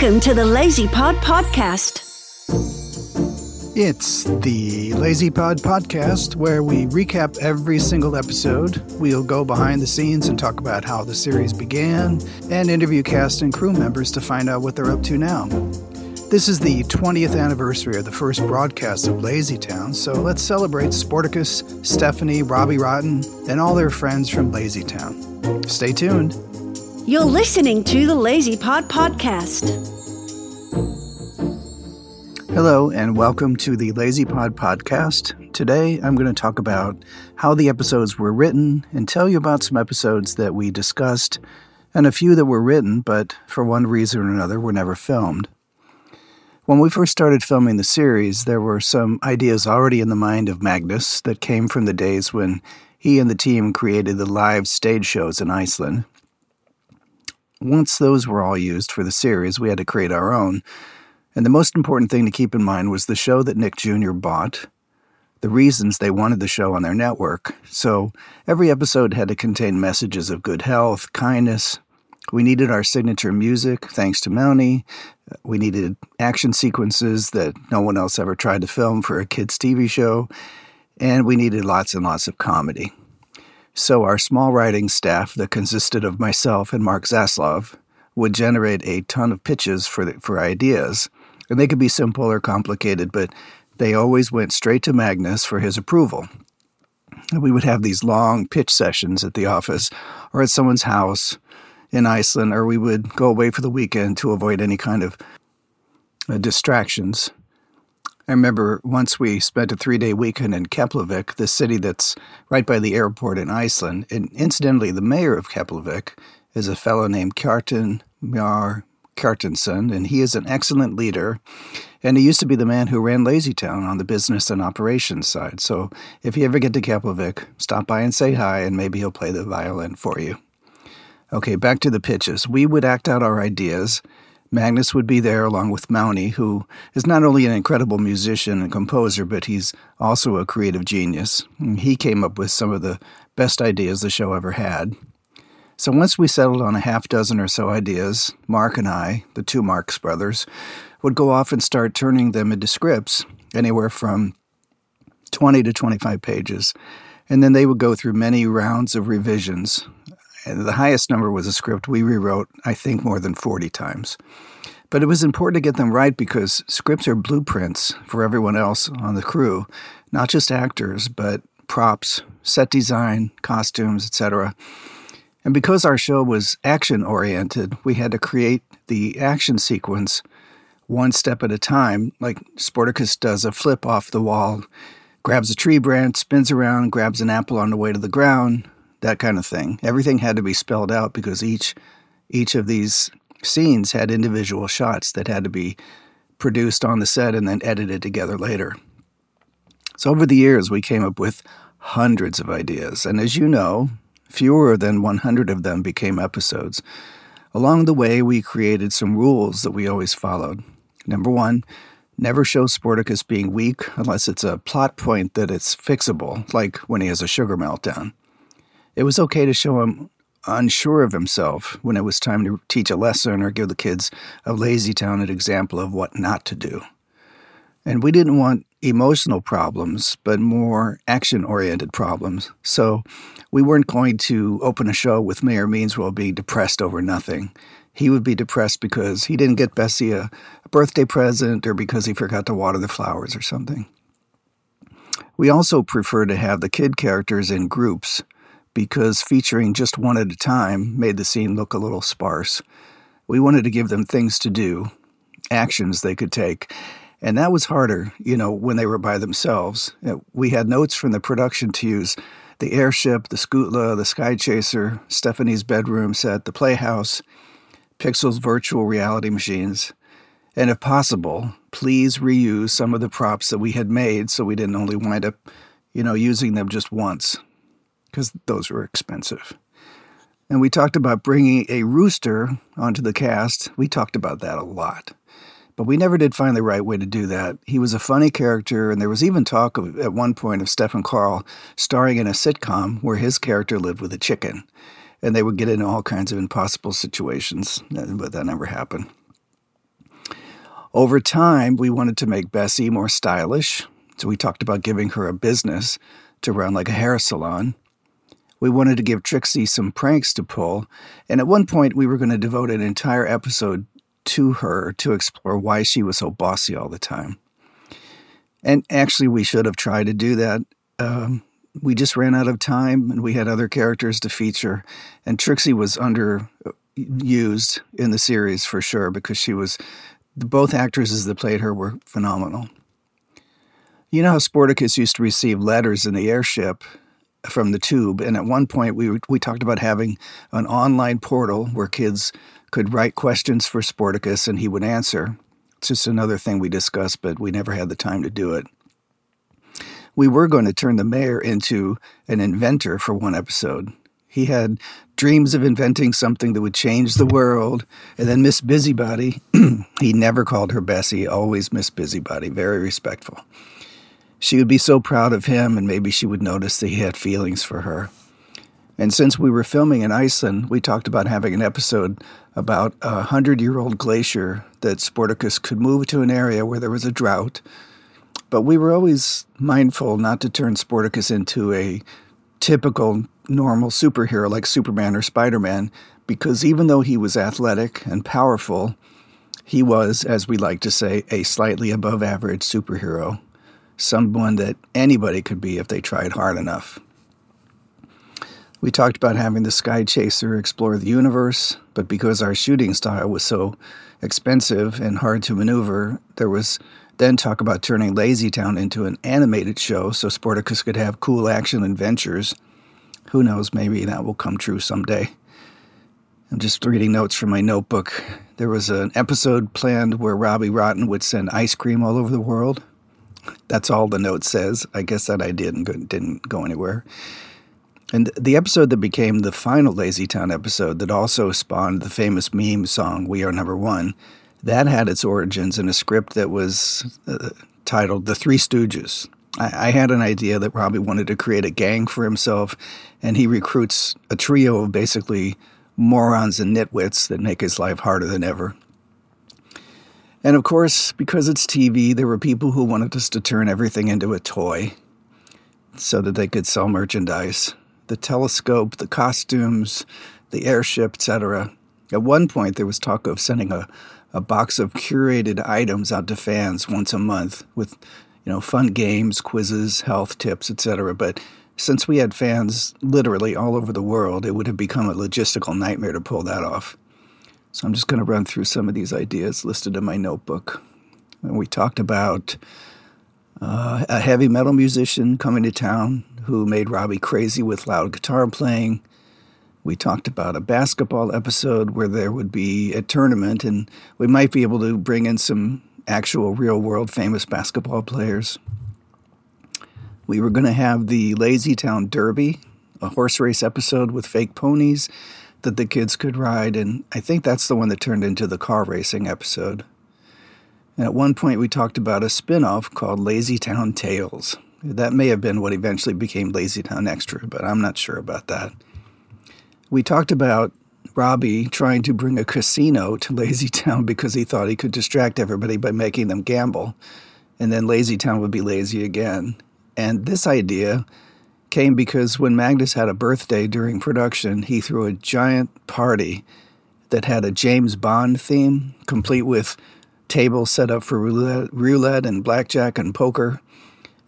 Welcome to the Lazy Pod Podcast. It's the Lazy Pod Podcast where we recap every single episode. We'll go behind the scenes and talk about how the series began and interview cast and crew members to find out what they're up to now. This is the 20th anniversary of the first broadcast of Lazy Town, so let's celebrate Sportacus, Stephanie, Robbie Rotten, and all their friends from Lazy Town. Stay tuned. You're listening to the Lazy Pod Podcast. Hello, and welcome to the Lazy Pod Podcast. Today, I'm going to talk about how the episodes were written and tell you about some episodes that we discussed and a few that were written, but for one reason or another were never filmed. When we first started filming the series, there were some ideas already in the mind of Magnus that came from the days when he and the team created the live stage shows in Iceland. Once those were all used for the series, we had to create our own. And the most important thing to keep in mind was the show that Nick Jr. bought, the reasons they wanted the show on their network. So every episode had to contain messages of good health, kindness. We needed our signature music, thanks to Mountie. We needed action sequences that no one else ever tried to film for a kids' TV show. And we needed lots and lots of comedy. So, our small writing staff that consisted of myself and Mark Zaslove would generate a ton of pitches for, the, for ideas. And they could be simple or complicated, but they always went straight to Magnus for his approval. We would have these long pitch sessions at the office or at someone's house in Iceland, or we would go away for the weekend to avoid any kind of uh, distractions. I remember once we spent a three day weekend in Keflavik, the city that's right by the airport in Iceland. And incidentally, the mayor of Keflavik is a fellow named Kjartan Már Kjartansson, and he is an excellent leader. And he used to be the man who ran Lazy Town on the business and operations side. So if you ever get to Keflavik, stop by and say hi, and maybe he'll play the violin for you. Okay, back to the pitches. We would act out our ideas Magnus would be there along with Mountie, who is not only an incredible musician and composer, but he's also a creative genius. He came up with some of the best ideas the show ever had. So once we settled on a half dozen or so ideas, Mark and I, the two Marx brothers, would go off and start turning them into scripts, anywhere from 20 to 25 pages. And then they would go through many rounds of revisions, and the highest number was a script we rewrote, I think, more than 40 times. But it was important to get them right because scripts are blueprints for everyone else on the crew, not just actors, but props, set design, costumes, etc. And because our show was action oriented, we had to create the action sequence one step at a time, like Sportacus does a flip off the wall, grabs a tree branch, spins around, grabs an apple on the way to the ground, that kind of thing. Everything had to be spelled out because each each of these scenes had individual shots that had to be produced on the set and then edited together later. So over the years we came up with hundreds of ideas, and as you know, fewer than 100 of them became episodes. Along the way, we created some rules that we always followed. Number one, never show Sportacus being weak unless it's a plot point that it's fixable, like when he has a sugar meltdown. It was okay to show him unsure of himself when it was time to teach a lesson or give the kids of Lazy Town an example of what not to do. And we didn't want emotional problems, but more action oriented problems. So we weren't going to open a show with Mayor Meanswell being depressed over nothing. He would be depressed because he didn't get Bessie a, birthday present or because he forgot to water the flowers or something. We also prefer to have the kid characters in groups because featuring just one at a time made the scene look a little sparse. We wanted to give them things to do, actions they could take. And that was harder, you know, when they were by themselves. Uh, we had notes from the production to use the airship, the Skootla, the Sky Chaser, Stephanie's bedroom set, the playhouse, Pixel's virtual reality machines. And if possible, please reuse some of the props that we had made so we didn't only wind up, you know, using them just once because those were expensive. And we talked about bringing a rooster onto the cast. We talked about that a lot. But we never did find the right way to do that. He was a funny character, and there was even talk of, at one point of Stefan Karl starring in a sitcom where his character lived with a chicken. And they would get into all kinds of impossible situations, uh, but that never happened. Over time, we wanted to make Bessie more stylish, so we talked about giving her a business to run like a hair salon. We wanted to give Trixie some pranks to pull, and at one point, we were going to devote an entire episode to her to explore why she was so bossy all the time. And actually, we should have tried to do that. Um, we just ran out of time and we had other characters to feature. And Trixie was underused in the series for sure because she was, both actresses that played her were phenomenal. You know how Sportacus used to receive letters in the airship from the tube, and at one point we we talked about having an online portal where kids could write questions for Sportacus and he would answer. It's just another thing we discussed, but we never had the time to do it. We were going to turn the mayor into an inventor for one episode. He had dreams of inventing something that would change the world. And then Miss Busybody, he never called her Bessie, always Miss Busybody, very respectful. She would be so proud of him, and maybe she would notice that he had feelings for her. And since we were filming in Iceland, we talked about having an episode about a hundred year old glacier that Sportacus could move to an area where there was a drought. But we were always mindful not to turn Sportacus into a typical normal superhero like Superman or Spider Man, because even though he was athletic and powerful, he was, as we like to say, a slightly above average superhero, someone that anybody could be if they tried hard enough. We talked about having the Sky Chaser explore the universe, but because our shooting style was so expensive and hard to maneuver, there was then talk about turning Lazy Town into an animated show so Sportacus could have cool action adventures. Who knows, maybe that will come true someday. I'm just reading notes from my notebook. There was an episode planned where Robbie Rotten would send ice cream all over the world. That's all the note says. I guess that idea didn't didn't go anywhere. And the episode that became the final Lazy Town episode that also spawned the famous meme song We Are Number One, that had its origins in a script that was uh, titled The Three Stooges. I, I had an idea that Robbie wanted to create a gang for himself, and he recruits a trio of basically morons and nitwits that make his life harder than ever. And of course, because it's TV, there were people who wanted us to turn everything into a toy so that they could sell merchandise the telescope, the costumes, the airship, etc. At one point, there was talk of sending a, a box of curated items out to fans once a month with, you know, fun games, quizzes, health tips, etc. But since we had fans literally all over the world, it would have become a logistical nightmare to pull that off. So I'm just going to run through some of these ideas listed in my notebook. And we talked about uh, a heavy metal musician coming to town who made Robbie crazy with loud guitar playing. We talked about a basketball episode where there would be a tournament, and we might be able to bring in some actual real world famous basketball players. We were going to have the Lazy Town Derby, a horse race episode with fake ponies that the kids could ride, and I think that's the one that turned into the car racing episode. And at one point, we talked about a spin off called Lazy Town Tales. That may have been what eventually became Lazy Town Extra, but I'm not sure about that. We talked about Robbie trying to bring a casino to Lazy Town because he thought he could distract everybody by making them gamble, and then Lazy Town would be lazy again. And this idea came because when Magnus had a birthday during production, he threw a giant party that had a James Bond theme, complete with tables set up for roulette, roulette and blackjack and poker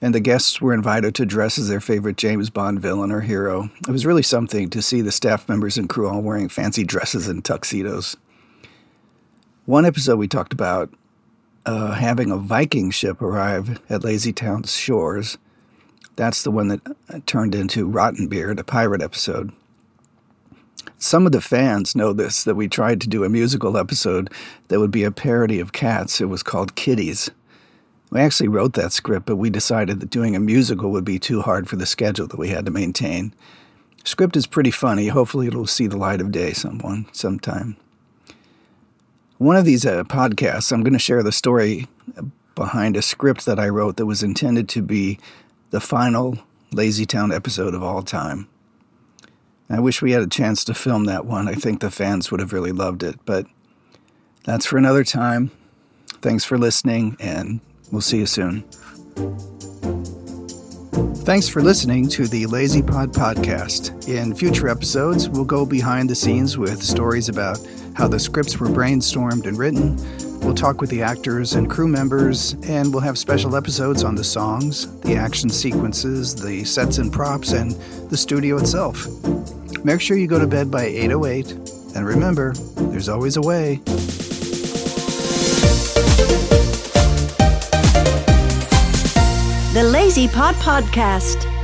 and the guests were invited to dress as their favorite James Bond villain or hero. It was really something to see the staff members and crew all wearing fancy dresses and tuxedos. One episode we talked about uh, having a Viking ship arrive at Lazy Town's shores. That's the one that uh, turned into Rotten Beard, a pirate episode. Some of the fans know this that we tried to do a musical episode that would be a parody of Cats. It was called Kitties. We actually wrote that script, but we decided that doing a musical would be too hard for the schedule that we had to maintain. script is pretty funny. Hopefully, it'll see the light of day someone sometime. One of these uh, podcasts, I'm going to share the story behind a script that I wrote that was intended to be the final Lazy Town episode of all time. I wish we had a chance to film that one. I think the fans would have really loved it, but that's for another time. Thanks for listening, and we'll see you soon. Thanks for listening to the Lazy Pod podcast. In future episodes, we'll go behind the scenes with stories about how the scripts were brainstormed and written. We'll talk with the actors and crew members, and we'll have special episodes on the songs, the action sequences, the sets and props, and the studio itself. Make sure you go to bed by 808, and remember, there's always a way. The Lazy Pod Podcast.